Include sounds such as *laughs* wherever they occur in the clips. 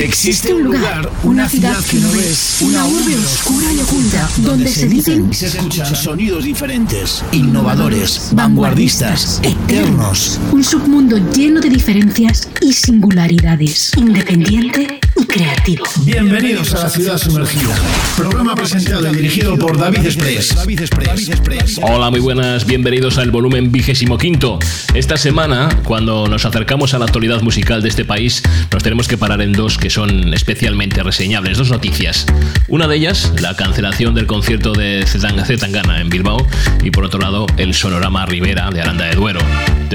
Existe un lugar, una ciudad que no ves, una urbe oscura y oculta, donde se dicen y se escuchan sonidos diferentes, innovadores, vanguardistas, eternos. Un submundo lleno de diferencias y singularidades, independiente creativo. Bienvenidos a la ciudad sumergida. Programa presentado y dirigido por David Express. David Express. Hola, muy buenas, bienvenidos al volumen vigésimo quinto. Esta semana, cuando nos acercamos a la actualidad musical de este país, nos tenemos que parar en dos que son especialmente reseñables, dos noticias. Una de ellas, la cancelación del concierto de Zetangana en Bilbao y por otro lado, el sonorama Rivera de Aranda de Duero.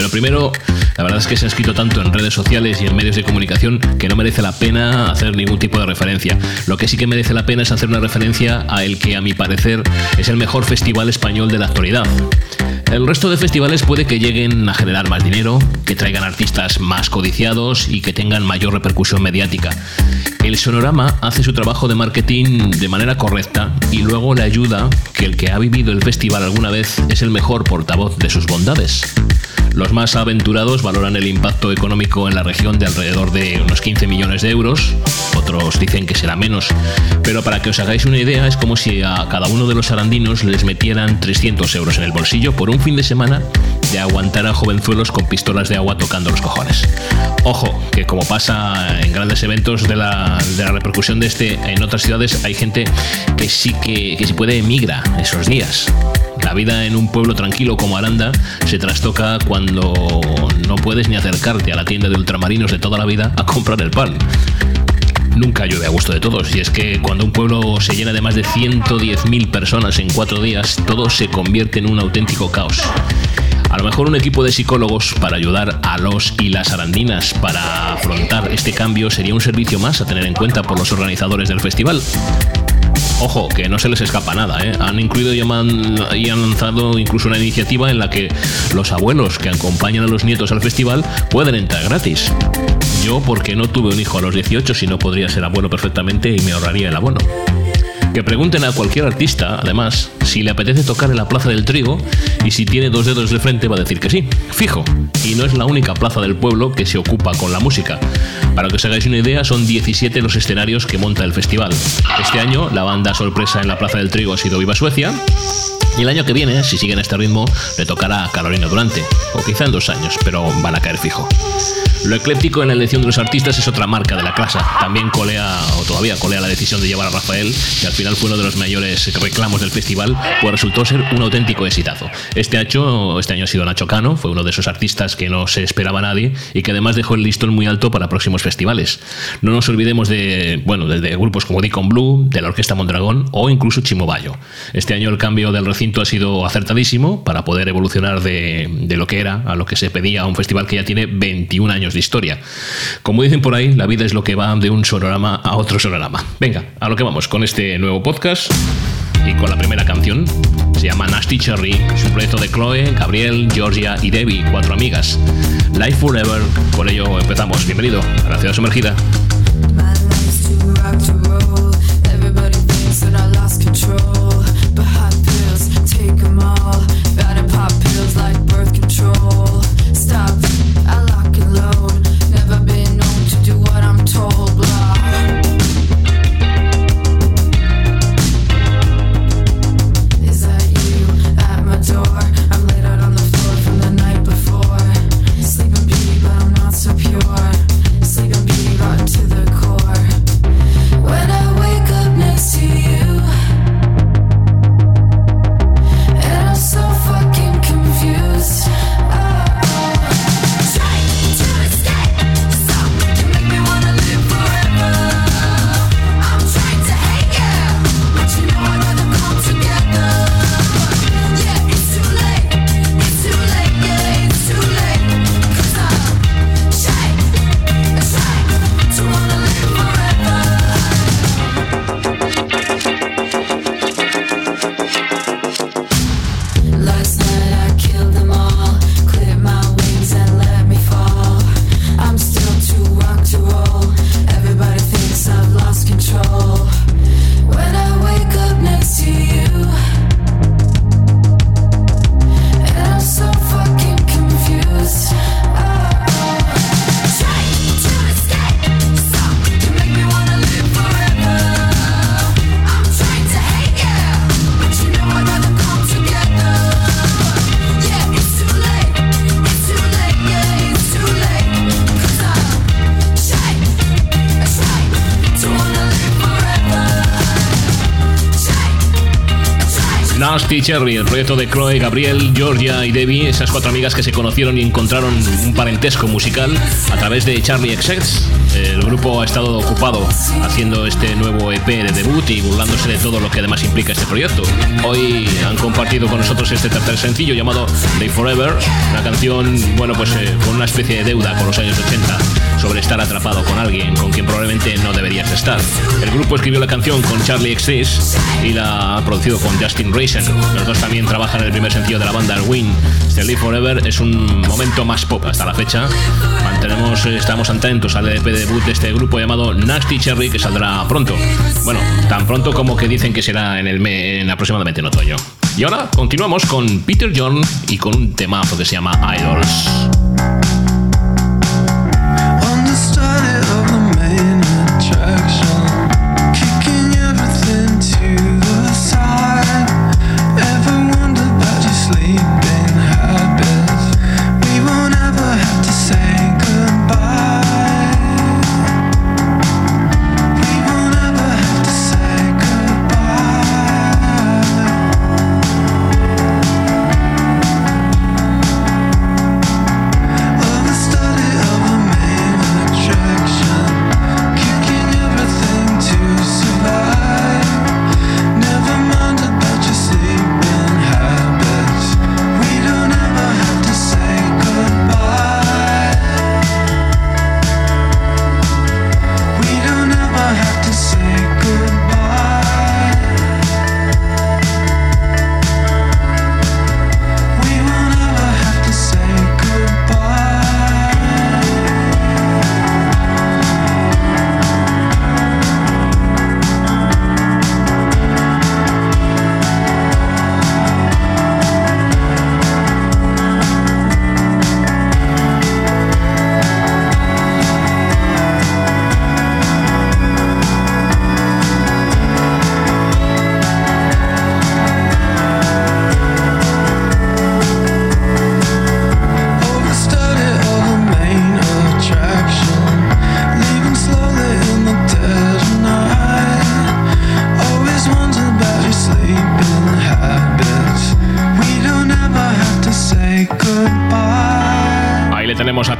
Lo primero, la verdad es que se ha escrito tanto en redes sociales y en medios de comunicación que no merece la pena hacer ningún tipo de referencia. Lo que sí que merece la pena es hacer una referencia a el que a mi parecer es el mejor festival español de la actualidad. El resto de festivales puede que lleguen a generar más dinero, que traigan artistas más codiciados y que tengan mayor repercusión mediática. El Sonorama hace su trabajo de marketing de manera correcta y luego le ayuda que el que ha vivido el festival alguna vez es el mejor portavoz de sus bondades. Los más aventurados valoran el impacto económico en la región de alrededor de unos 15 millones de euros, otros dicen que será menos, pero para que os hagáis una idea es como si a cada uno de los arandinos les metieran 300 euros en el bolsillo por un fin de semana de aguantar a jovenzuelos con pistolas de agua tocando los cojones. Ojo, que como pasa en grandes eventos de la, de la repercusión de este en otras ciudades, hay gente que sí que, que si puede emigra esos días. La vida en un pueblo tranquilo como Aranda se trastoca cuando no puedes ni acercarte a la tienda de ultramarinos de toda la vida a comprar el pan. Nunca llueve a gusto de todos, y es que cuando un pueblo se llena de más de 110.000 personas en cuatro días, todo se convierte en un auténtico caos. A lo mejor un equipo de psicólogos para ayudar a los y las arandinas para afrontar este cambio sería un servicio más a tener en cuenta por los organizadores del festival. Ojo, que no se les escapa nada, ¿eh? Han incluido y han lanzado incluso una iniciativa en la que los abuelos que acompañan a los nietos al festival pueden entrar gratis. Yo, porque no tuve un hijo a los 18, si no podría ser abuelo perfectamente y me ahorraría el abono. Que pregunten a cualquier artista, además, si le apetece tocar en la Plaza del Trigo y si tiene dos dedos de frente va a decir que sí, fijo. Y no es la única plaza del pueblo que se ocupa con la música. Para que os hagáis una idea, son 17 los escenarios que monta el festival. Este año, la banda sorpresa en la Plaza del Trigo ha sido Viva Suecia. Y el año que viene, si siguen este ritmo, le tocará a Carolina Durante. O quizá en dos años, pero van a caer fijo. Lo ecléptico en la elección de los artistas es otra marca de la clase. También colea, o todavía colea la decisión de llevar a Rafael, que al final fue uno de los mayores reclamos del festival, pues resultó ser un auténtico exitazo. Este año, este año ha sido Nacho Cano, fue uno de esos artistas que no se esperaba nadie y que además dejó el listón muy alto para próximos festivales. No nos olvidemos de, bueno, de, grupos como Deacon Blue, de la Orquesta Mondragón o incluso Chimobayo. Este año el cambio del recinto ha sido acertadísimo para poder evolucionar de, de lo que era a lo que se pedía a un festival que ya tiene 21 años de historia. Como dicen por ahí, la vida es lo que va de un sonorama a otro sonorama. Venga, a lo que vamos con este nuevo podcast y con la primera canción. Se llama Nasty Cherry, es un proyecto de Chloe, Gabriel, Georgia y Debbie, cuatro amigas. Life Forever, por ello empezamos. Bienvenido a la ciudad sumergida. Nasty Cherry, el proyecto de Chloe, Gabriel, Georgia y Debbie, esas cuatro amigas que se conocieron y encontraron un parentesco musical a través de Charlie XX. El grupo ha estado ocupado haciendo este nuevo EP de debut y burlándose de todo lo que además implica este proyecto. Hoy han compartido con nosotros este tercer sencillo llamado Day Forever, una canción, bueno, pues eh, con una especie de deuda con los años 80 sobre estar atrapado con alguien con quien probablemente no deberías estar. El grupo escribió la canción con Charlie XS y la ha producido con Justin Raisin. Los dos también trabajan en el primer sencillo de la banda, El Win. Este Forever es un momento más pop hasta la fecha. Mantenemos, estamos atentos al EP de este grupo llamado Nasty Cherry que saldrá pronto. Bueno, tan pronto como que dicen que será en, el en aproximadamente en otoño. Y ahora continuamos con Peter John y con un temazo que se llama Idols.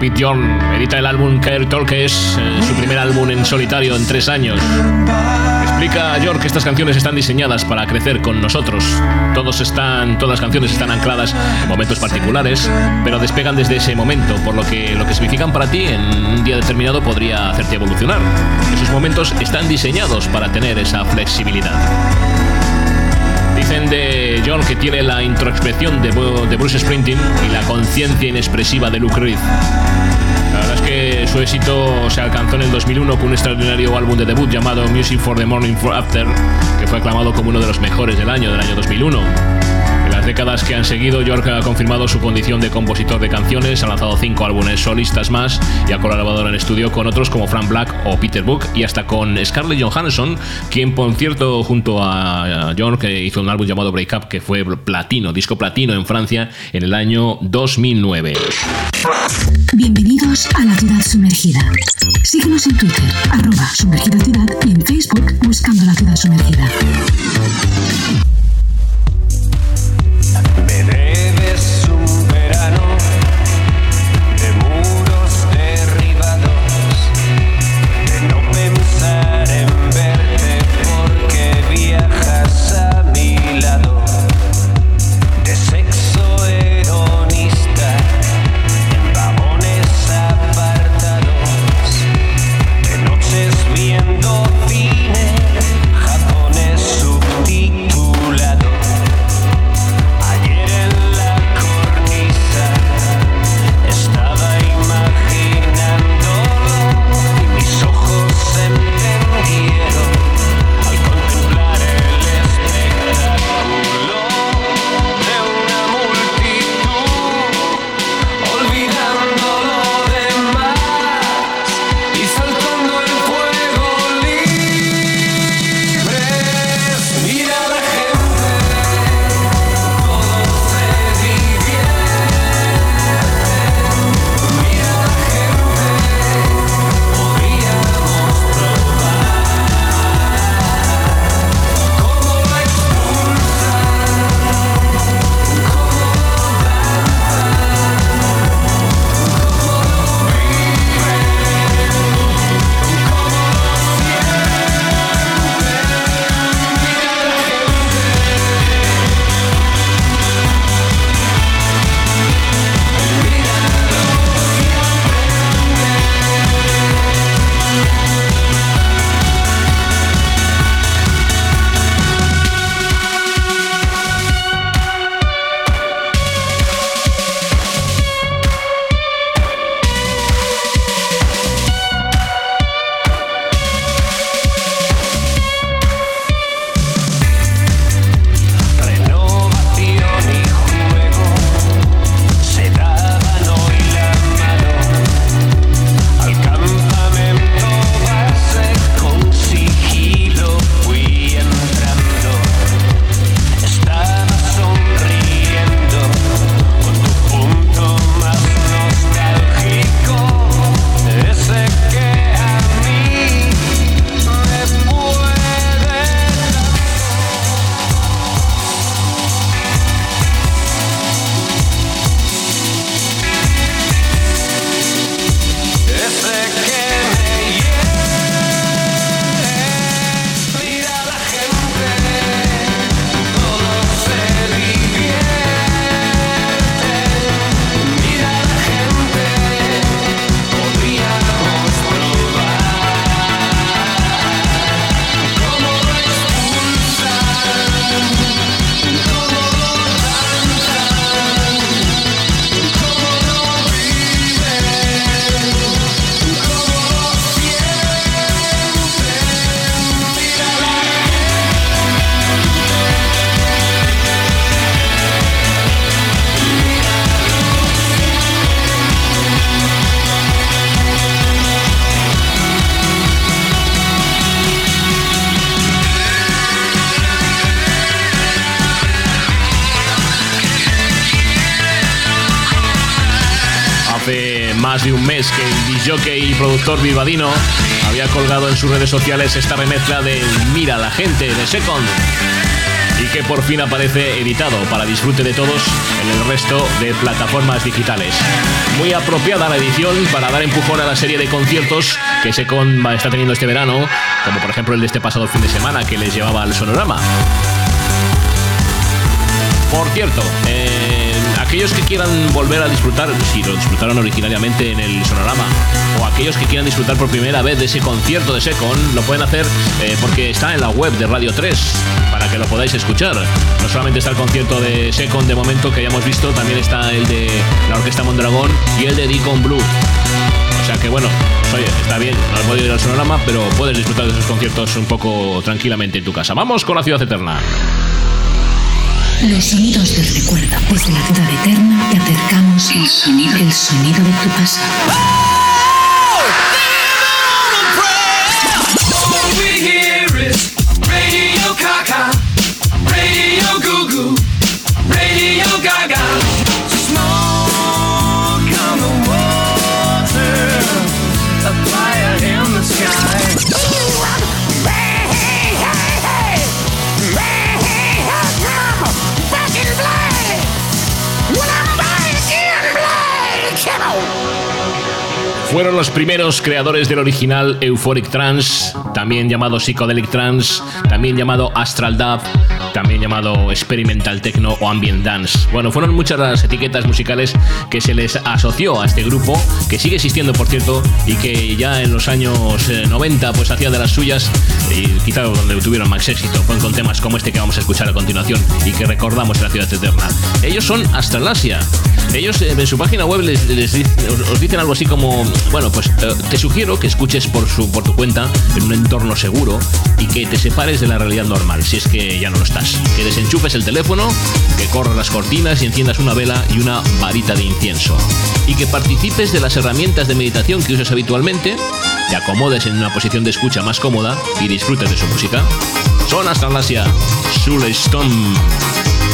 Pete Yorn edita el álbum Care Talk, que es eh, su primer álbum en solitario en tres años. Explica a York que estas canciones están diseñadas para crecer con nosotros. Todos están, todas las canciones están ancladas en momentos particulares, pero despegan desde ese momento, por lo que lo que significan para ti en un día determinado podría hacerte evolucionar. Esos momentos están diseñados para tener esa flexibilidad. Dicen de John que tiene la introspección de, Bruce Springsteen y la conciencia inexpresiva de Luke Reed. La verdad es que su éxito se alcanzó en el 2001 con un extraordinario álbum de debut llamado Music for the Morning for After, que fue aclamado como uno de los mejores del año, del año 2001 décadas que han seguido, York ha confirmado su condición de compositor de canciones, ha lanzado cinco álbumes solistas más y ha colaborado en estudio con otros como Frank Black o Peter Book y hasta con Scarlett Johansson, quien por cierto junto a York hizo un álbum llamado Break Up que fue platino, disco platino en Francia en el año 2009. Bienvenidos a la ciudad sumergida. Síguenos en Twitter, arroba sumergida ciudad y en Facebook buscando la ciudad sumergida. Peace. Productor vivadino había colgado en sus redes sociales esta remezcla de Mira la gente de Second y que por fin aparece editado para disfrute de todos en el resto de plataformas digitales. Muy apropiada la edición para dar empujón a la serie de conciertos que Secon está teniendo este verano, como por ejemplo el de este pasado fin de semana que les llevaba al sonorama. Por cierto, eh, aquellos que quieran volver a disfrutar, si lo disfrutaron originariamente en el Sonorama, o aquellos que quieran disfrutar por primera vez de ese concierto de Secon, lo pueden hacer eh, porque está en la web de Radio 3, para que lo podáis escuchar. No solamente está el concierto de Secon de momento que hayamos visto, también está el de la Orquesta Mondragón y el de Deacon Blue. O sea que bueno, oye, está bien, no has podido ir al sonorama, pero puedes disfrutar de esos conciertos un poco tranquilamente en tu casa. Vamos con la ciudad eterna. Los sonidos del recuerdo. Desde la ciudad eterna te acercamos el sonido, el sonido de tu pasado. Fueron los primeros creadores del original Euphoric Trance, también llamado Psychedelic Trance, también llamado Astral Dub, también llamado Experimental Techno o Ambient Dance. Bueno, fueron muchas las etiquetas musicales que se les asoció a este grupo, que sigue existiendo por cierto, y que ya en los años 90 eh, pues hacía de las suyas, y quizá donde tuvieron más éxito, fue con temas como este que vamos a escuchar a continuación y que recordamos en la ciudad eterna. Ellos son Astralasia. Ellos eh, en su página web les, os dicen algo así como, bueno, pues eh, te sugiero que escuches por, su, por tu cuenta en un entorno seguro y que te separes de la realidad normal, si es que ya no lo estás. Que desenchufes el teléfono, que corras las cortinas y enciendas una vela y una varita de incienso. Y que participes de las herramientas de meditación que usas habitualmente, te acomodes en una posición de escucha más cómoda y disfrutes de su música. Son hasta Stone.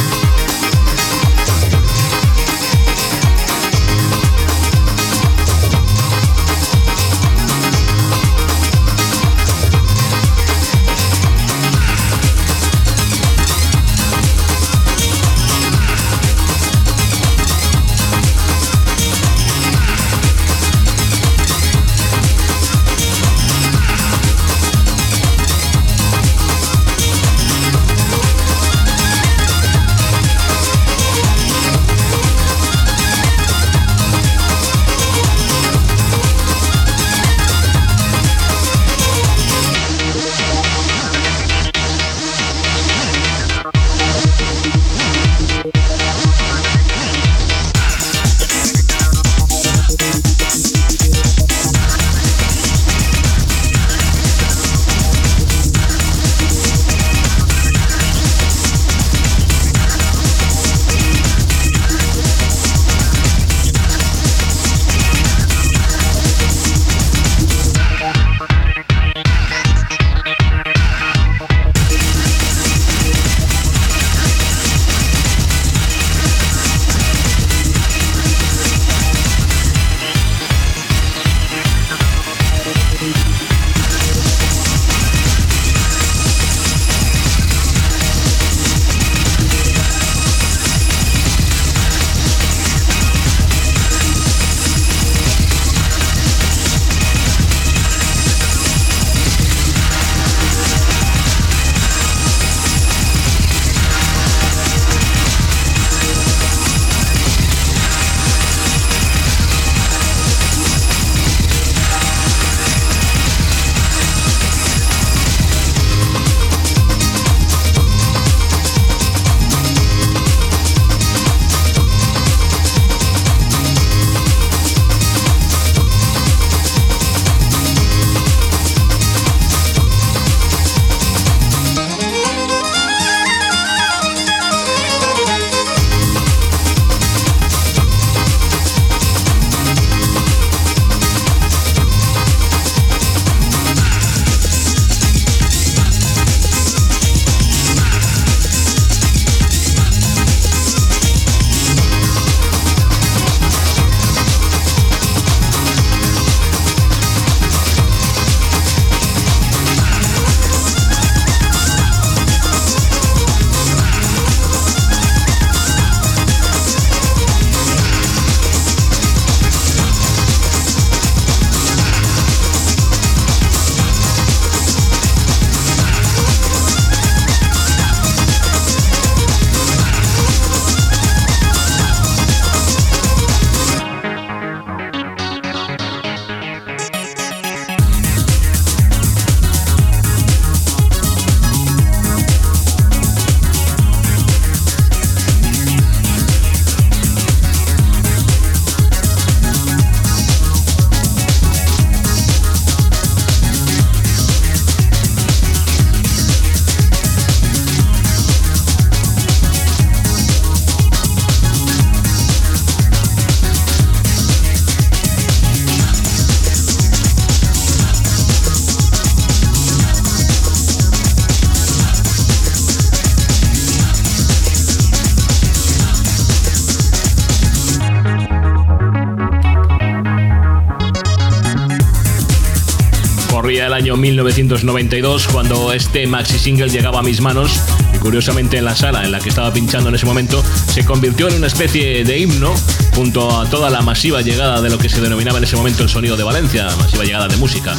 Año 1992 cuando este maxi single llegaba a mis manos y curiosamente en la sala en la que estaba pinchando en ese momento se convirtió en una especie de himno junto a toda la masiva llegada de lo que se denominaba en ese momento el sonido de Valencia, masiva llegada de música.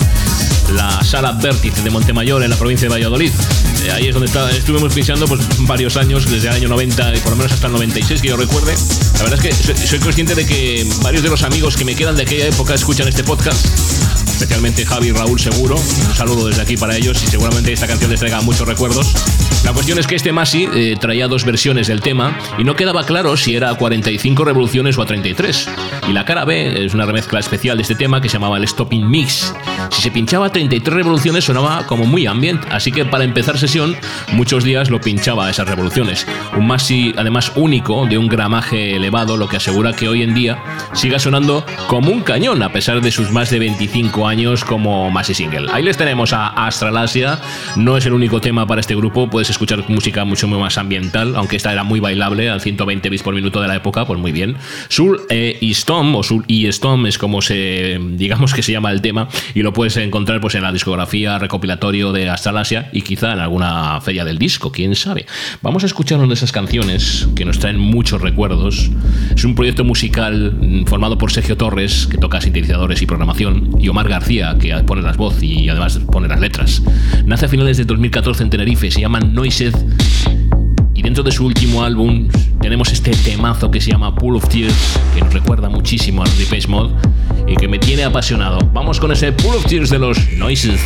La sala Vértice de Montemayor en la provincia de Valladolid. Eh, ahí es donde estuvimos pinchando pues, varios años, desde el año 90 y por lo menos hasta el 96 que yo recuerde. La verdad es que soy consciente de que varios de los amigos que me quedan de aquella época escuchan este podcast especialmente Javi y Raúl seguro. Un saludo desde aquí para ellos y seguramente esta canción les traiga muchos recuerdos. La cuestión es que este Masi eh, traía dos versiones del tema y no quedaba claro si era a 45 revoluciones o a 33. Y la cara B es una remezcla especial de este tema que se llamaba el Stopping Mix. Si se pinchaba a 33 revoluciones sonaba como muy ambient, así que para empezar sesión muchos días lo pinchaba a esas revoluciones. Un Masi además único, de un gramaje elevado, lo que asegura que hoy en día siga sonando como un cañón a pesar de sus más de 25 años como Masi Single. Ahí les tenemos a Astralasia, no es el único tema para este grupo, puedes escuchar música mucho más ambiental, aunque esta era muy bailable, al 120 bits por minuto de la época, pues muy bien. Soul e y Storm, o Soul y Storm es como se, digamos que se llama el tema, y lo puedes encontrar pues en la discografía recopilatorio de Astralasia y quizá en alguna feria del disco, quién sabe. Vamos a escuchar una de esas canciones que nos traen muchos recuerdos. Es un proyecto musical formado por Sergio Torres, que toca sintetizadores y programación, y Omar García, que pone las voces y además pone las letras. Nace a finales de 2014 en Tenerife, se llama Noised. Y dentro de su último álbum tenemos este temazo que se llama Pool of Tears, que nos recuerda muchísimo al Depeche Mode y que me tiene apasionado. Vamos con ese Pool of Tears de los Noises.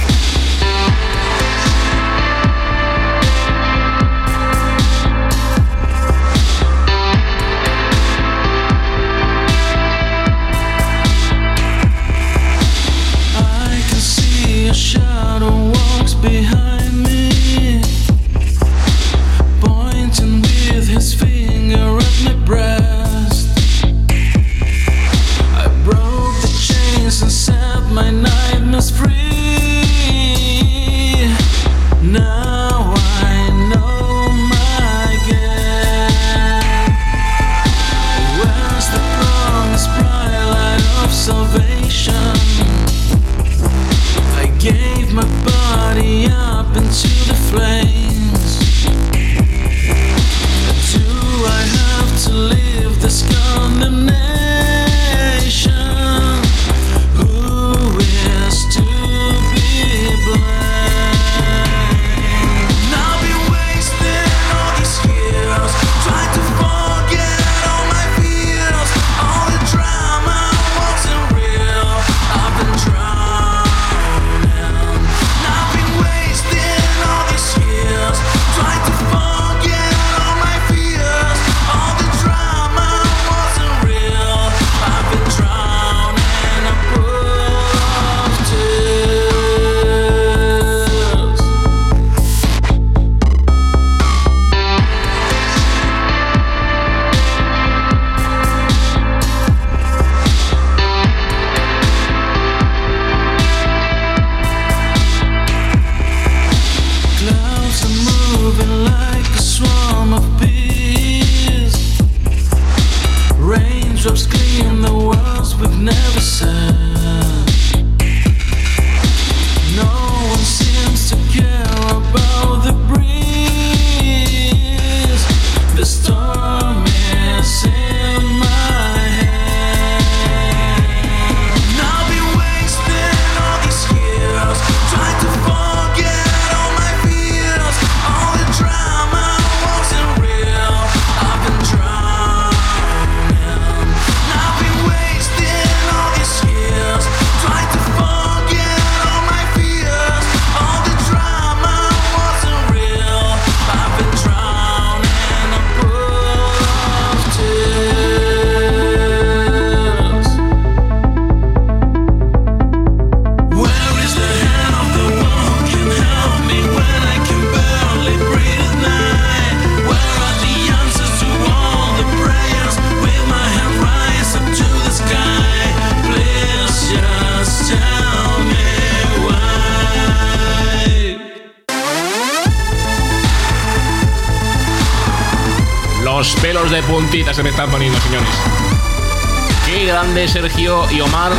Grande Sergio y Omar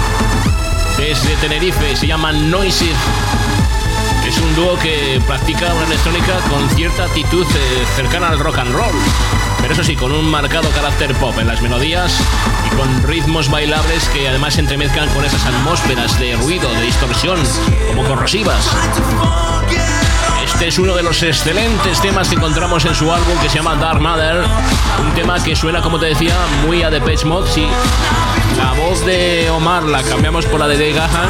desde Tenerife, se llama Noisy. Es un dúo que practica una electrónica con cierta actitud eh, cercana al rock and roll, pero eso sí, con un marcado carácter pop en las melodías y con ritmos bailables que además se entremezclan con esas atmósferas de ruido, de distorsión, como corrosivas. Este es uno de los excelentes temas que encontramos en su álbum que se llama Dark Mother. Un tema que suena, como te decía, muy a Depeche Mode. Si la voz de Omar la cambiamos por la de Dave Gahan,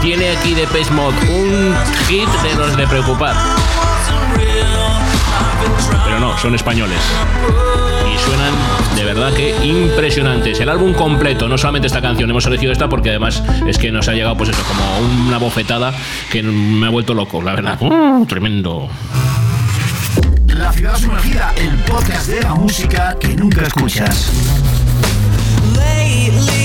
tiene aquí Depeche Mode un hit de los de preocupar. Pero no, son españoles y suenan de verdad que impresionantes. El álbum completo, no solamente esta canción, hemos elegido esta porque además es que nos ha llegado pues eso, como una bofetada que me ha vuelto loco, la verdad. Uh, tremendo. La ciudad sumergida, el podcast de la música que nunca escuchas. Lately.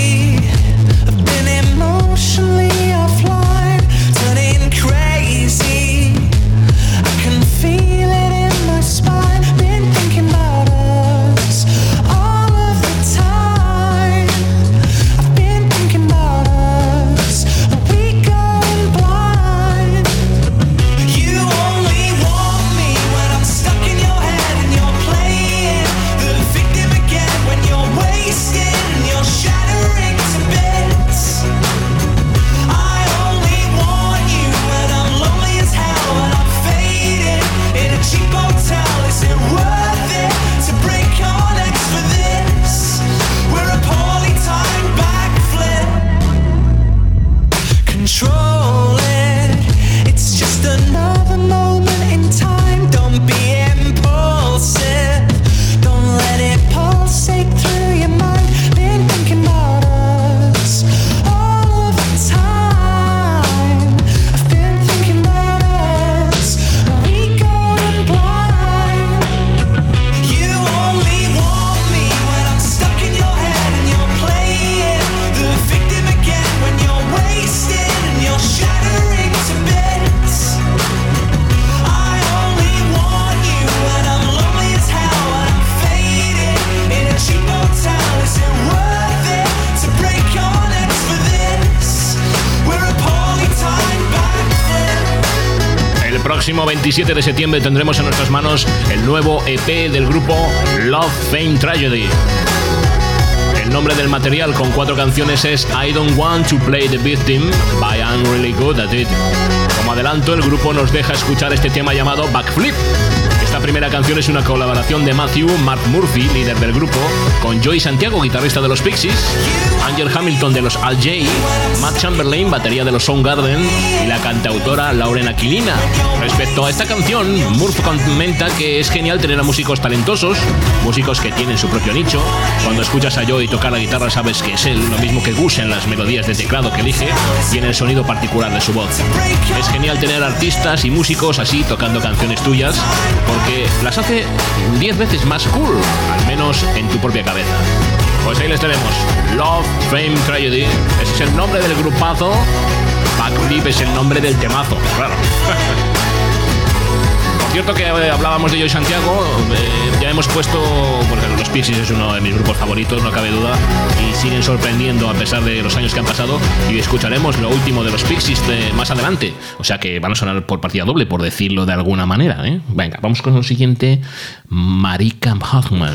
Próximo 27 de septiembre tendremos en nuestras manos el nuevo EP del grupo Love, Fame, Tragedy. El nombre del material con cuatro canciones es I Don't Want to Play the Victim, but I'm Really Good at It. Como adelanto, el grupo nos deja escuchar este tema llamado Backflip. Primera canción es una colaboración de Matthew Mark Murphy, líder del grupo, con Joey Santiago, guitarrista de los Pixies, Angel Hamilton de los Al J, Matt Chamberlain, batería de los Soundgarden, y la cantautora Lauren Aquilina. Respecto a esta canción, Murphy comenta que es genial tener a músicos talentosos, músicos que tienen su propio nicho. Cuando escuchas a Joey tocar la guitarra sabes que es él, lo mismo que Gus en las melodías de teclado que elige y en el sonido particular de su voz. Es genial tener artistas y músicos así tocando canciones tuyas, las hace 10 veces más cool, al menos en tu propia cabeza. Pues ahí les tenemos. Love, Fame, Tragedy. Ese es el nombre del grupazo. Backflip es el nombre del temazo, claro. *laughs* cierto que eh, hablábamos de Joy Santiago, eh, ya hemos puesto, porque los Pixies es uno de mis grupos favoritos, no cabe duda, y siguen sorprendiendo a pesar de los años que han pasado, y escucharemos lo último de los Pixies más adelante, o sea que van a sonar por partida doble, por decirlo de alguna manera. ¿eh? Venga, vamos con lo siguiente, Marika Hoffman.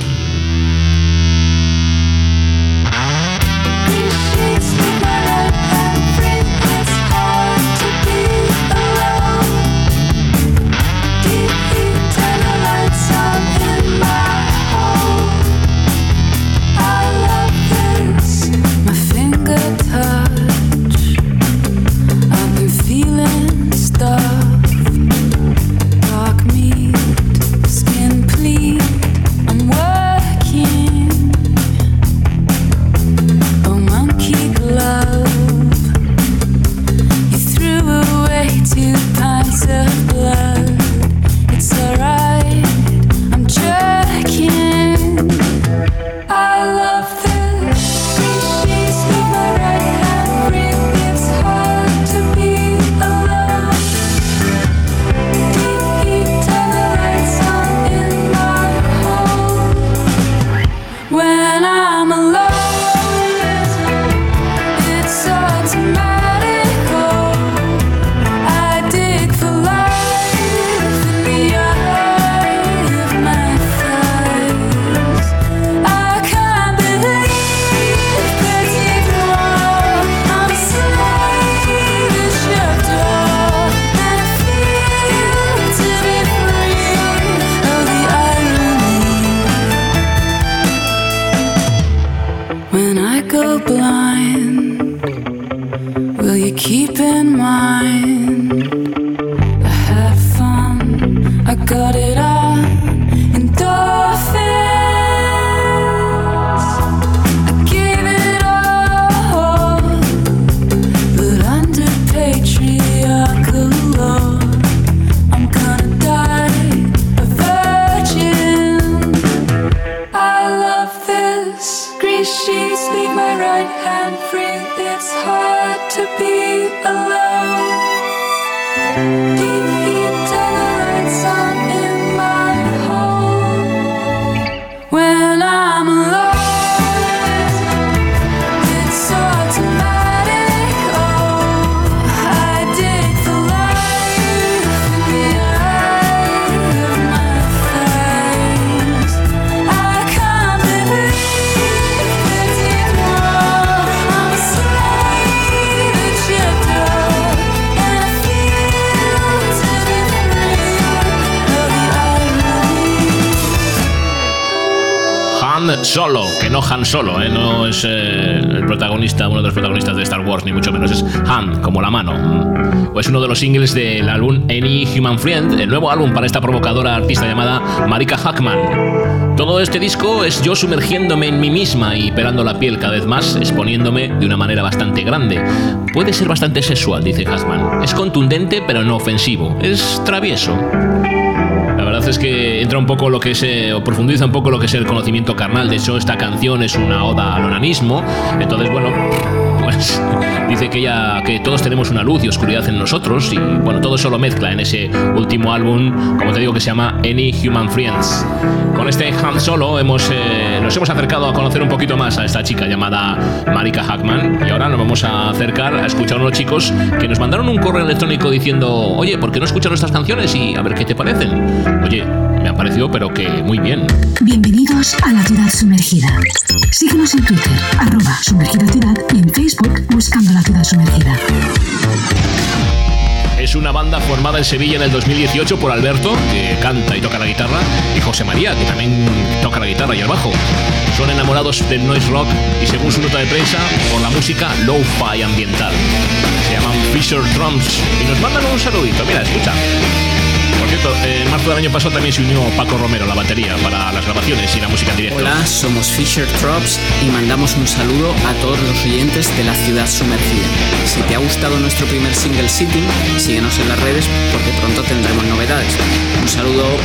Solo, que no Han Solo, ¿eh? no es eh, el protagonista, uno de los protagonistas de Star Wars, ni mucho menos, es Han, como la mano. O es uno de los singles del álbum Any Human Friend, el nuevo álbum para esta provocadora artista llamada Marika Hackman. Todo este disco es yo sumergiéndome en mí misma y pelando la piel cada vez más, exponiéndome de una manera bastante grande. Puede ser bastante sexual, dice Hackman. Es contundente pero no ofensivo. Es travieso es que entra un poco lo que es, eh, o profundiza un poco lo que es el conocimiento carnal. De hecho, esta canción es una oda al onanismo. Entonces, bueno, pues dice que ella, que todos tenemos una luz y oscuridad en nosotros. Y bueno, todo eso lo mezcla en ese último álbum, como te digo, que se llama Any Human Friends. Con este Han Solo hemos, eh, nos hemos acercado a conocer un poquito más a esta chica llamada Marika Hackman. Y ahora nos vamos a acercar a escuchar a unos chicos que nos mandaron un correo electrónico diciendo, oye, ¿por qué no escuchan nuestras canciones y a ver qué te parecen? Oye, me ha parecido, pero que muy bien. Bienvenidos a la ciudad sumergida. Síguenos en Twitter, arroba sumergida ciudad y en Facebook buscando la ciudad sumergida. Es una banda formada en Sevilla en el 2018 por Alberto, que canta y toca la guitarra, y José María, que también toca la guitarra y el bajo. Son enamorados del noise rock y según su nota de prensa, por la música low-fi ambiental. Se llaman Fisher Drums y nos mandan un saludito. Mira, escucha. Cierto, en marzo del año pasado también se unió Paco Romero a la batería para las grabaciones y la música en directo. Hola, somos Fisher Drops y mandamos un saludo a todos los oyentes de la ciudad sumergida. Si te ha gustado nuestro primer single Sitting, síguenos en las redes porque pronto tendremos novedades. Un saludo.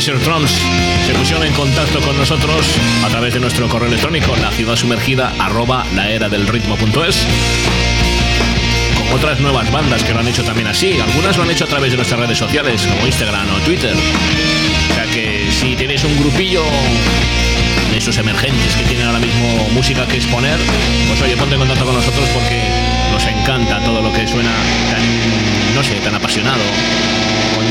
Fisher Drums se pusieron en contacto con nosotros a través de nuestro correo electrónico la ciudad sumergida arroba la era del ritmo.es otras nuevas bandas que lo han hecho también así. Algunas lo han hecho a través de nuestras redes sociales, como Instagram o Twitter. O sea que si tienes un grupillo de esos emergentes que tienen ahora mismo música que exponer, pues oye, ponte en contacto con nosotros porque nos encanta todo lo que suena tan, no sé, tan apasionado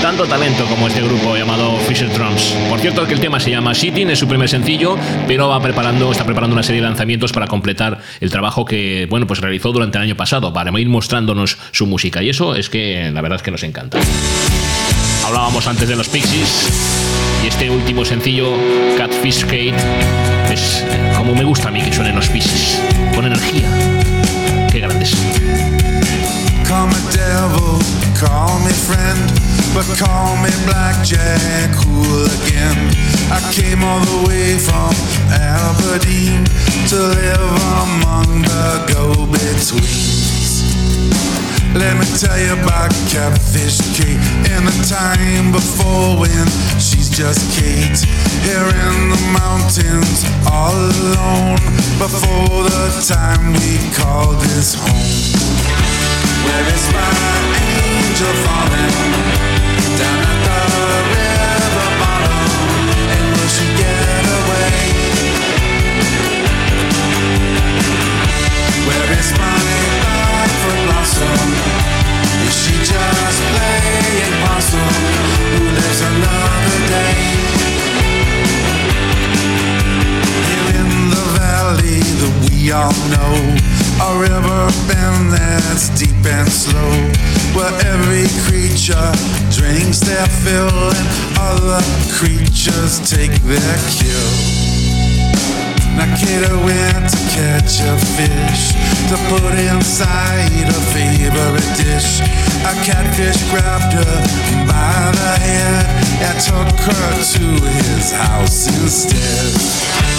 tanto talento como este grupo llamado Fisher Drums. Por cierto, que el tema se llama Sitting, es su primer sencillo, pero va preparando, está preparando una serie de lanzamientos para completar el trabajo que, bueno, pues realizó durante el año pasado, para ir mostrándonos su música. Y eso es que la verdad es que nos encanta. Hablábamos antes de los Pixies y este último sencillo, Catfish Kate, es como me gusta a mí que suenen los Pixies, con energía. Qué grandes. call me friend, but call me Blackjack Hooligan. I came all the way from Aberdeen to live among the go-betweens. Let me tell you about Catfish Kate in the time before when she's just Kate. Here in the mountains, all alone, before the time we call this home. Where is my angel falling we all know, a river bend that's deep and slow where every creature drinks their fill and other creatures take their kill. Nakeda went to catch a fish to put inside a favorite dish. A catfish grabbed her by the head and took her to his house instead.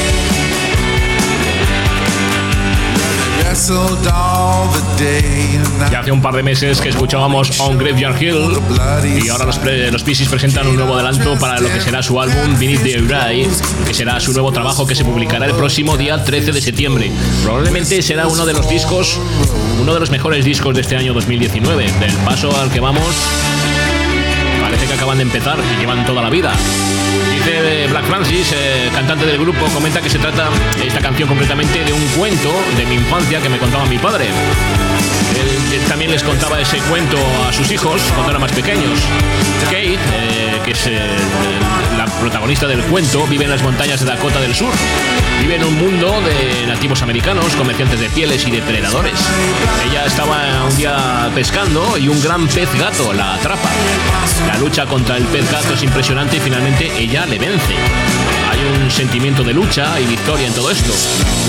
Ya hace un par de meses que escuchábamos On Graveyard Hill y ahora los, los Pisces presentan un nuevo adelanto para lo que será su álbum Beneath the Ray, que será su nuevo trabajo que se publicará el próximo día 13 de septiembre. Probablemente será uno de los discos, uno de los mejores discos de este año 2019. Del paso al que vamos, parece que acaban de empezar y llevan toda la vida. Dice Black Francis, eh, cantante del grupo, comenta que se trata esta canción concretamente de un cuento de mi infancia que me contaba mi padre. Él, también les contaba ese cuento a sus hijos cuando eran más pequeños. Kate, eh, que es eh, la protagonista del cuento, vive en las montañas de Dakota del Sur. Vive en un mundo de nativos americanos, comerciantes de pieles y depredadores. Ella estaba un día pescando y un gran pez gato la atrapa. La lucha contra el pez gato es impresionante y finalmente ella le vence. Un sentimiento de lucha y victoria en todo esto.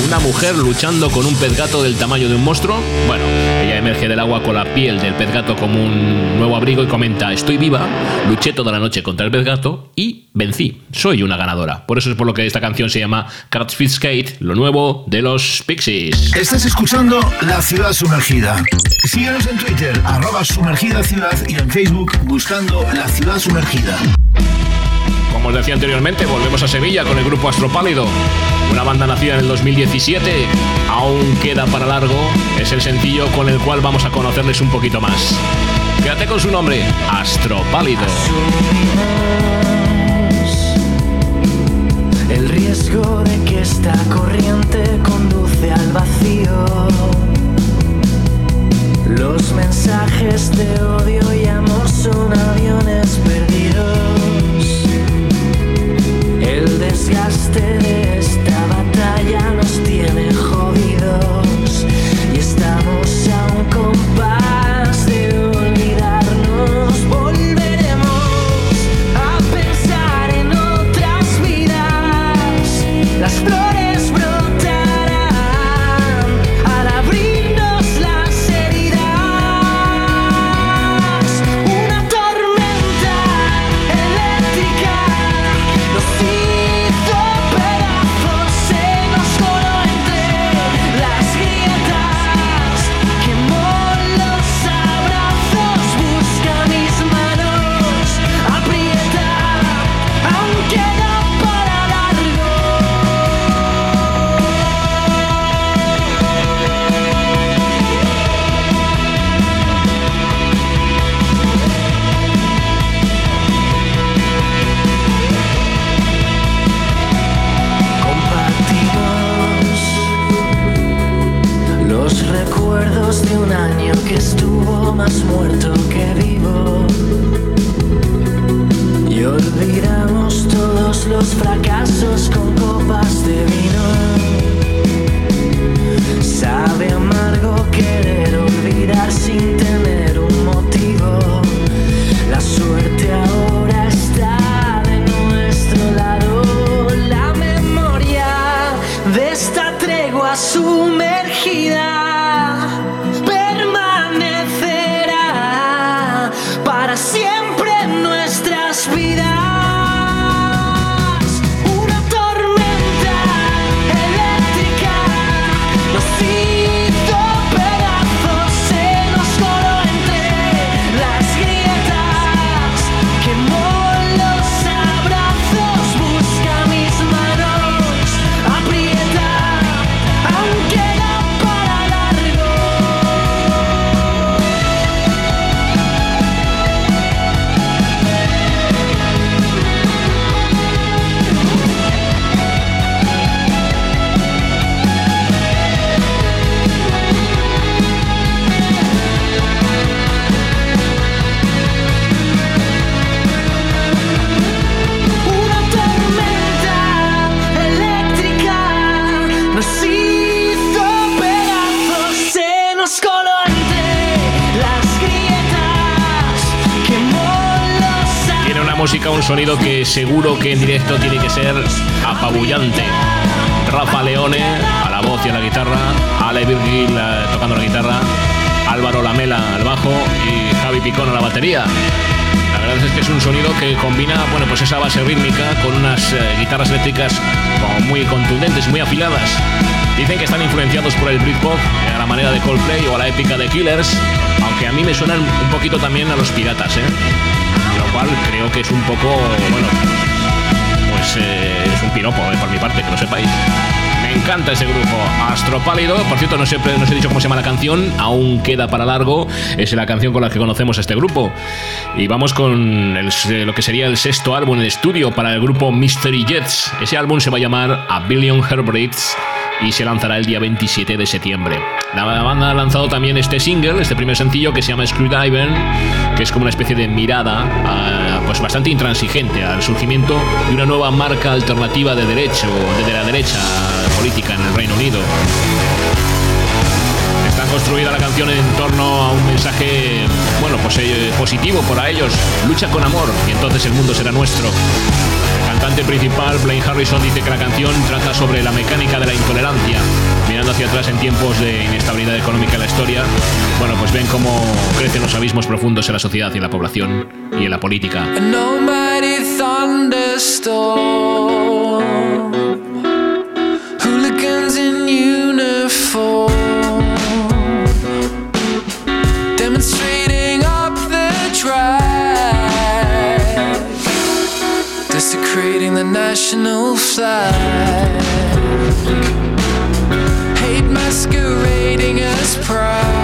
Una mujer luchando con un pez gato del tamaño de un monstruo. Bueno, ella emerge del agua con la piel del pez gato como un nuevo abrigo y comenta, estoy viva, luché toda la noche contra el pez gato y vencí. Soy una ganadora. Por eso es por lo que esta canción se llama Catfish Skate, lo nuevo de los Pixies. Estás escuchando La Ciudad Sumergida. Síguenos en Twitter, arroba sumergida ciudad y en Facebook buscando La Ciudad Sumergida. Como os decía anteriormente, volvemos a Sevilla con el grupo Astropálido. Una banda nacida en el 2017, aún queda para largo, es el sencillo con el cual vamos a conocerles un poquito más. Quédate con su nombre, Astropálido. El riesgo de que esta corriente conduce al vacío. Los mensajes de odio y amor son aviones perdidos. El desgaste de esta batalla nos tiene recuerdos de un año que estuvo más muerto que vivo. Y olvidamos todos los fracasos con copas de vino. Sabe amargo querer olvidar sin tener un sonido que seguro que en directo tiene que ser apabullante. Rafa Leone a la voz y a la guitarra, Ale Virgil eh, tocando la guitarra, Álvaro Lamela al bajo y Javi Picón a la batería. La verdad es que es un sonido que combina, bueno, pues esa base rítmica con unas eh, guitarras eléctricas muy contundentes, muy afiladas. Dicen que están influenciados por el Britpop eh, a la manera de Coldplay o a la épica de Killers, aunque a mí me suenan un poquito también a los piratas, ¿eh? Creo que es un poco, bueno, pues eh, es un piropo eh, por mi parte, que lo sepáis. Me encanta ese grupo, Astropálido. Por cierto, no, sé, no os he dicho cómo se llama la canción, aún queda para largo. Es la canción con la que conocemos a este grupo. Y vamos con el- lo que sería el sexto álbum en estudio para el grupo Mystery Jets. Ese álbum se va a llamar A Billion Heartbreaks y se lanzará el día 27 de septiembre. La banda ha lanzado también este single, este primer sencillo que se llama Screwdriver, que es como una especie de mirada ah, pues bastante intransigente al surgimiento de una nueva marca alternativa de derecho, de la derecha política en el Reino Unido. Construida la canción en torno a un mensaje, bueno, pues eh, positivo para ellos. Lucha con amor y entonces el mundo será nuestro. Cantante principal, Blaine Harrison, dice que la canción trata sobre la mecánica de la intolerancia. Mirando hacia atrás en tiempos de inestabilidad económica en la historia, bueno, pues ven cómo crecen los abismos profundos en la sociedad y en la población y en la política. National flag. Hate masquerading as pride.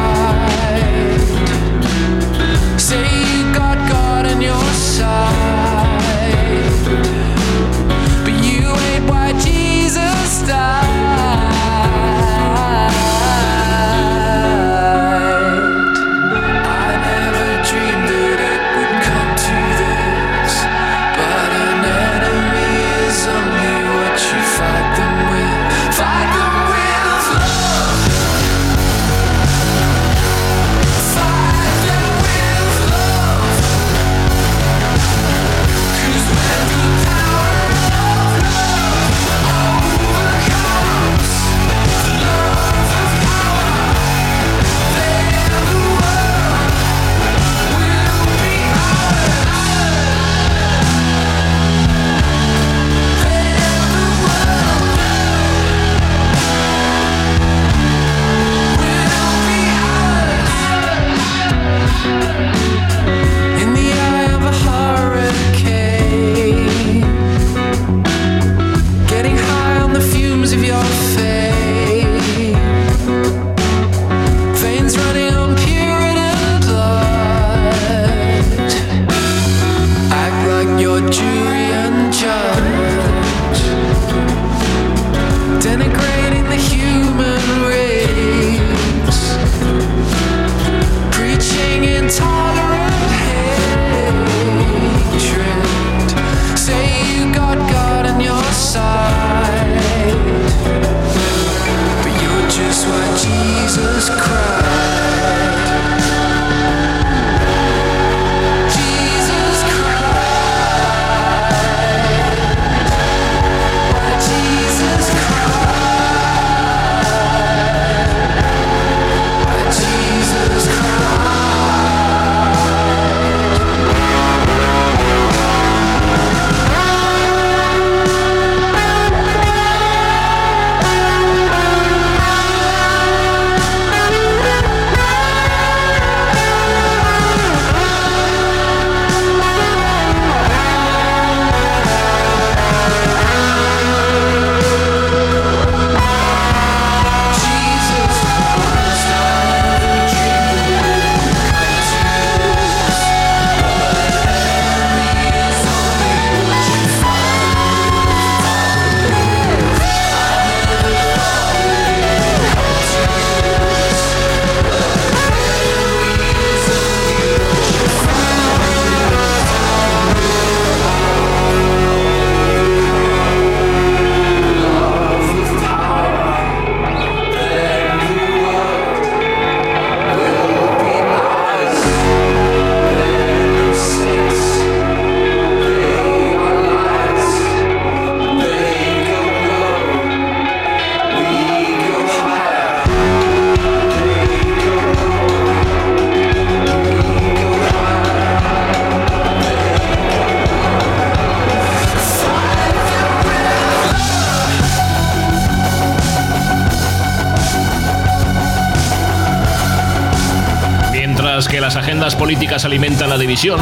Agendas políticas alimentan la división,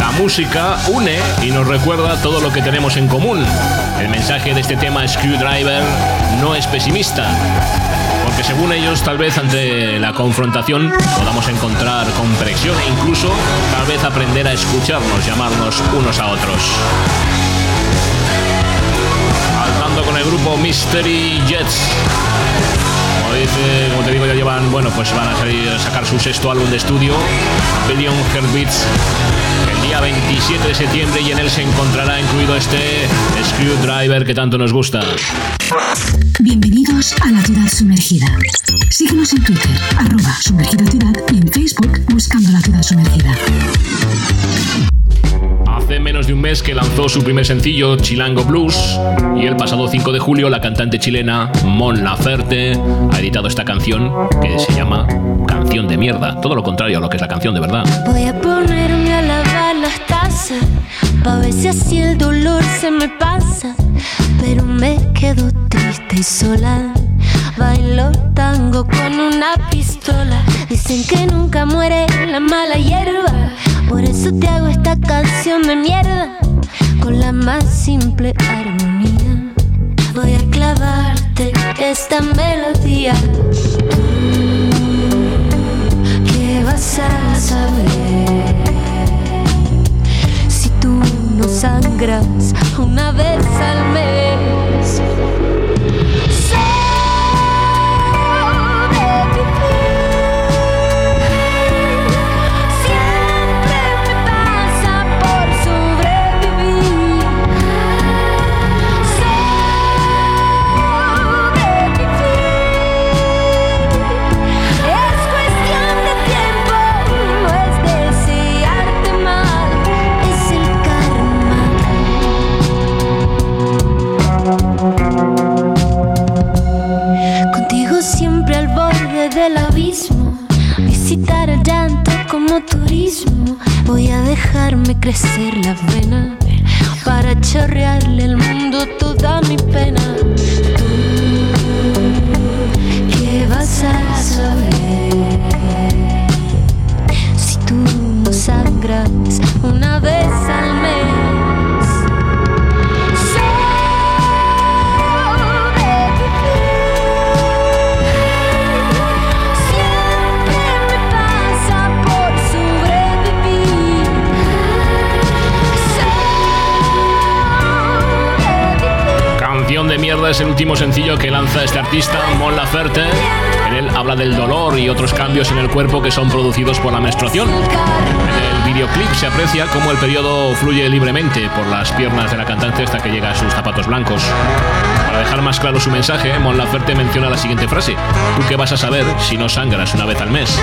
la música une y nos recuerda todo lo que tenemos en común. El mensaje de este tema Screwdriver no es pesimista, porque según ellos tal vez ante la confrontación podamos encontrar comprensión e incluso tal vez aprender a escucharnos, llamarnos unos a otros. Con el grupo Mystery Jets. Como dice, como te digo, ya llevan, bueno, pues van a salir a sacar su sexto álbum de estudio, Billion Heartbeats, el día 27 de septiembre y en él se encontrará incluido este Screwdriver que tanto nos gusta. Bienvenidos a la ciudad sumergida. Síguenos en Twitter, arroba sumergida ciudad y en Facebook buscando la ciudad sumergida. Hace menos de un mes que lanzó su primer sencillo, Chilango Blues, y el pasado 5 de julio la cantante chilena Mon Laferte ha editado esta canción que se llama Canción de Mierda, todo lo contrario a lo que es la canción de verdad. Voy a ponerme a lavar las tazas, pa' si el dolor se me pasa, pero me quedo triste y sola. Bailo tango con una pistola. Dicen que nunca muere la mala hierba. Por eso te hago esta canción de mierda. Con la más simple armonía. Voy a clavarte esta melodía. ¿Qué vas a saber? Si tú no sangras una vez al mes. Voy a dejarme crecer la vena para chorrearle al mundo toda mi pena. Tú, ¿qué vas a saber? Es el último sencillo que lanza este artista, Mon Laferte. En él habla del dolor y otros cambios en el cuerpo que son producidos por la menstruación. En el videoclip se aprecia cómo el periodo fluye libremente por las piernas de la cantante hasta que llega a sus zapatos blancos. Para dejar más claro su mensaje, Mon Laferte menciona la siguiente frase: ¿Tú qué vas a saber si no sangras una vez al mes?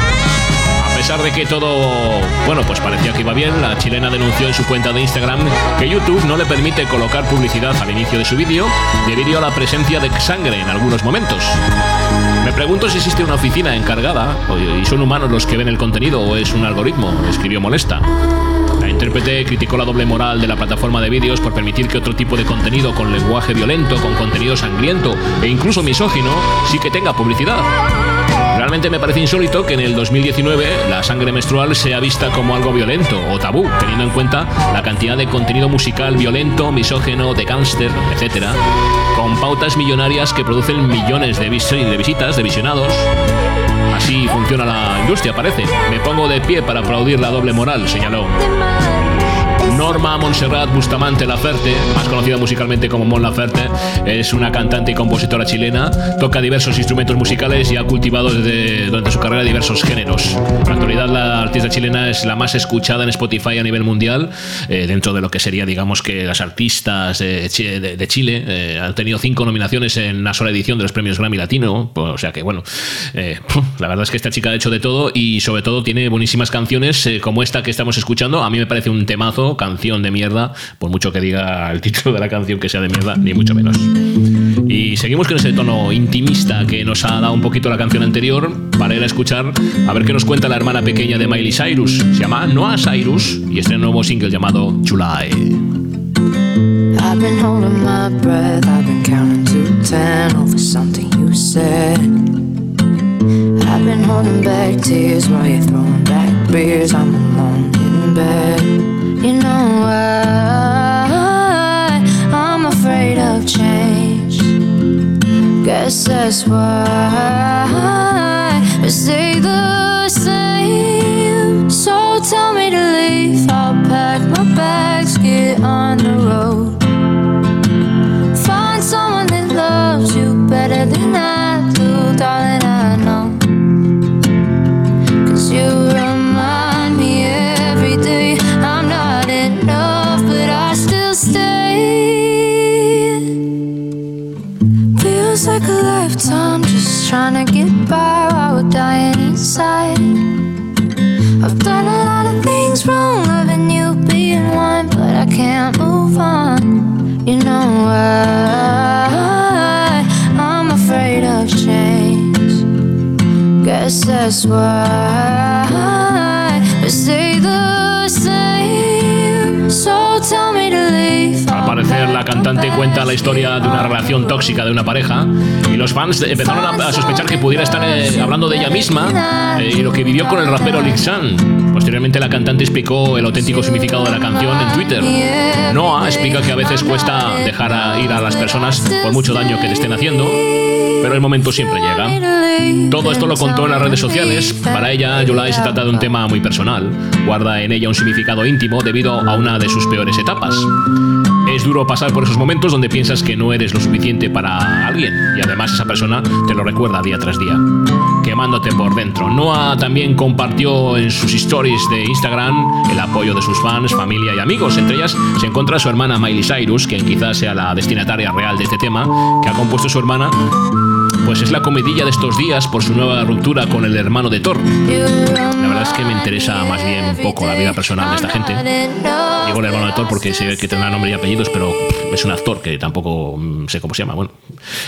Pesar de que todo, bueno, pues parecía que iba bien, la chilena denunció en su cuenta de Instagram que YouTube no le permite colocar publicidad al inicio de su vídeo debido a la presencia de sangre en algunos momentos. Me pregunto si existe una oficina encargada y son humanos los que ven el contenido o es un algoritmo, escribió Molesta. La intérprete criticó la doble moral de la plataforma de vídeos por permitir que otro tipo de contenido con lenguaje violento, con contenido sangriento e incluso misógino sí que tenga publicidad. Realmente me parece insólito que en el 2019 la sangre menstrual sea vista como algo violento o tabú, teniendo en cuenta la cantidad de contenido musical violento, misógeno, de gángster, etc., con pautas millonarias que producen millones de, de visitas, de visionados. Así funciona la industria, parece. Me pongo de pie para aplaudir la doble moral, señaló. Norma Montserrat Bustamante Laferte, más conocida musicalmente como Mon Laferte, es una cantante y compositora chilena, toca diversos instrumentos musicales y ha cultivado desde, durante su carrera diversos géneros. En la actualidad la artista chilena es la más escuchada en Spotify a nivel mundial, eh, dentro de lo que sería, digamos, que las artistas de, Chi- de- de Chile eh, han tenido cinco nominaciones en una sola edición de los premios Grammy Latino, pues, o sea que bueno, eh, la verdad es que esta chica ha hecho de todo y sobre todo tiene buenísimas canciones eh, como esta que estamos escuchando. A mí me parece un temazo, canción de mierda, por mucho que diga el título de la canción que sea de mierda, ni mucho menos. Y seguimos con ese tono intimista que nos ha dado un poquito la canción anterior para ir a escuchar a ver qué nos cuenta la hermana pequeña de Miley Cyrus. Se llama Noah Cyrus y este nuevo single llamado July. I've been holding my breath, I've been counting to ten over something you said. I've been holding back tears while you're throwing back beers, I'm alone in bed. You know why I'm afraid of change. Guess that's why we stay the same. So tell me to leave. I'll pack my bags, get on the road. Trying to get by while we're dying inside. I've done a lot of things wrong, loving you being one, but I can't move on. You know why I'm afraid of change. Guess that's why we stay the same. So tell me. Al parecer, la cantante cuenta la historia de una relación tóxica de una pareja y los fans empezaron a, sospechar que pudiera estar eh, hablando de ella misma eh, y lo que vivió con el rapero Lick San. Posteriormente, la cantante explicó el auténtico significado de la canción en Twitter. Noah explica que a veces cuesta dejar a ir a las personas por mucho daño que te estén haciendo, pero el momento siempre llega. Todo esto lo contó en las redes sociales. Para ella, Yolai se trata de un tema muy personal. Guarda en ella un significado íntimo debido a una de sus peores etapas. Es duro pasar por esos momentos donde piensas que no eres lo suficiente para alguien y además esa persona te lo recuerda día tras día, quemándote por dentro. Noah también compartió en sus stories de Instagram el apoyo de sus fans, familia y amigos. Entre ellas se encuentra su hermana Miley Cyrus, quien quizás sea la destinataria real de este tema, que ha compuesto su hermana pues es la comidilla de estos días por su nueva ruptura con el hermano de Thor. La verdad es que me interesa más bien poco la vida personal de esta gente. Digo el hermano de Thor porque sé que tendrá nombre y apellidos, pero es un actor que tampoco mm, sé cómo se llama. Bueno,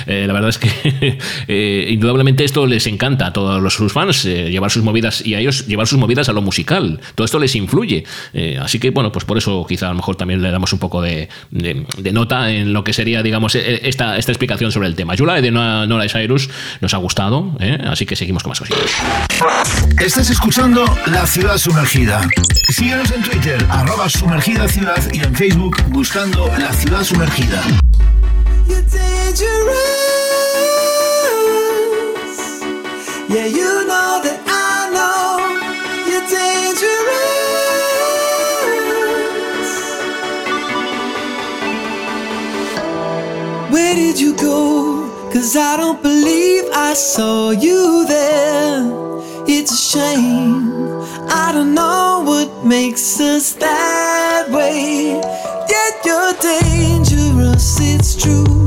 eh, la verdad es que *laughs* eh, indudablemente esto les encanta a todos los, sus fans, eh, llevar sus movidas y a ellos llevar sus movidas a lo musical. Todo esto les influye. Eh, así que, bueno, pues por eso quizá a lo mejor también le damos un poco de, de- de nota en lo que sería, digamos, eh, esta, esta explicación sobre el tema. Yula de Nora Nora Nos ha gustado, ¿eh? así que seguimos con más cositas. Estás escuchando La Ciudad Sumergida. Síguenos en Twitter, arroba sumergida ciudad y en Facebook buscando La Ciudad Sumergida. Yeah, you know that I know you're dangerous. Where did you go? Cause I don't believe I saw you there. It's a shame. I don't know what makes us that way. Yet you're dangerous, it's true.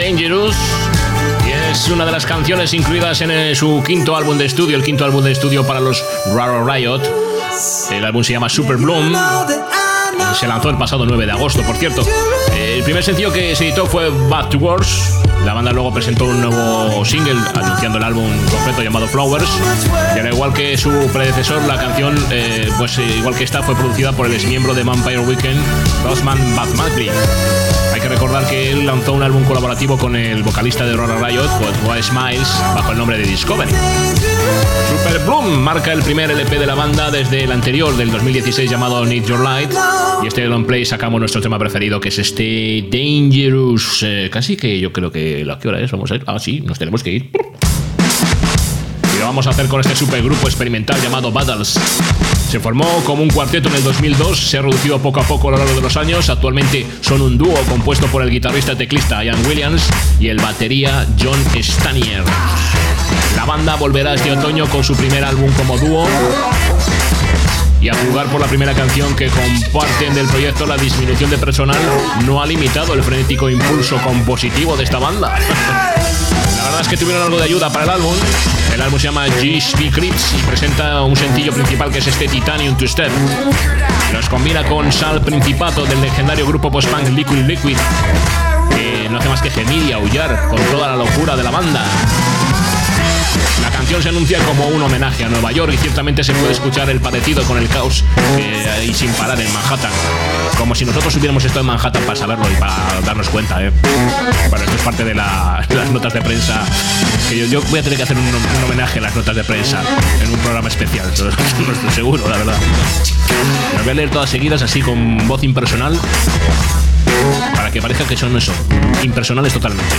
Dangerous es una de las canciones incluidas en eh, su quinto álbum de estudio, el quinto álbum de estudio para los Raro Riot. El álbum se llama Super Bloom. Se lanzó el pasado 9 de agosto, por cierto. El primer sencillo que se editó fue Bad to Words. La banda luego presentó un nuevo single anunciando el álbum completo llamado Flowers. Y al igual que su predecesor, la canción, eh, pues eh, igual que esta, fue producida por el ex miembro de Vampire Weekend, Rosman Batmagri. Hay que recordar que él lanzó un álbum colaborativo con el vocalista de Rora Riot, White Smiles, bajo el nombre de Discovery. Super Bloom marca el primer LP de la banda desde el anterior del 2016 llamado Need Your Light. Y este long play sacamos nuestro tema preferido que es este Dangerous. Eh, casi que yo creo que la que hora es, vamos a ir. Ah, sí, nos tenemos que ir. Vamos a hacer con este supergrupo experimental llamado Battles. Se formó como un cuarteto en el 2002, se ha reducido poco a poco a lo largo de los años. Actualmente son un dúo compuesto por el guitarrista y teclista Ian Williams y el batería John Stanier. La banda volverá este otoño con su primer álbum como dúo y a jugar por la primera canción que comparten del proyecto, la disminución de personal no ha limitado el frenético impulso compositivo de esta banda. *laughs* La verdad es que tuvieron algo de ayuda para el álbum. El álbum se llama GSP Crips y presenta un sencillo principal que es este Titanium to Step. Los combina con Sal Principato del legendario grupo post-punk Liquid Liquid, que no hace más que gemir y aullar con toda la locura de la banda. La canción se anuncia como un homenaje a Nueva York y ciertamente se puede escuchar el parecido con el caos que hay sin parar en Manhattan. Como si nosotros hubiéramos estado en Manhattan para saberlo y para darnos cuenta, ¿eh? Bueno, esto es parte de, la- de *laughs* las notas de prensa. Yo, voy a tener que hacer un, un homenaje a las notas de prensa en un programa especial. *laughs* No estoy seguro, la verdad. Las voy a leer todas seguidas así con voz impersonal para que parezca que son eso, impersonales totalmente.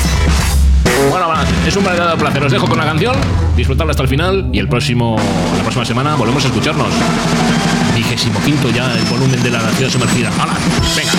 Bueno, es un verdadero placer. Os dejo con la canción, disfrutarla hasta el final y el próximo, la próxima semana volvemos a escucharnos. Vigésimo quinto ya el volumen de la ciudad sumergida. Venga.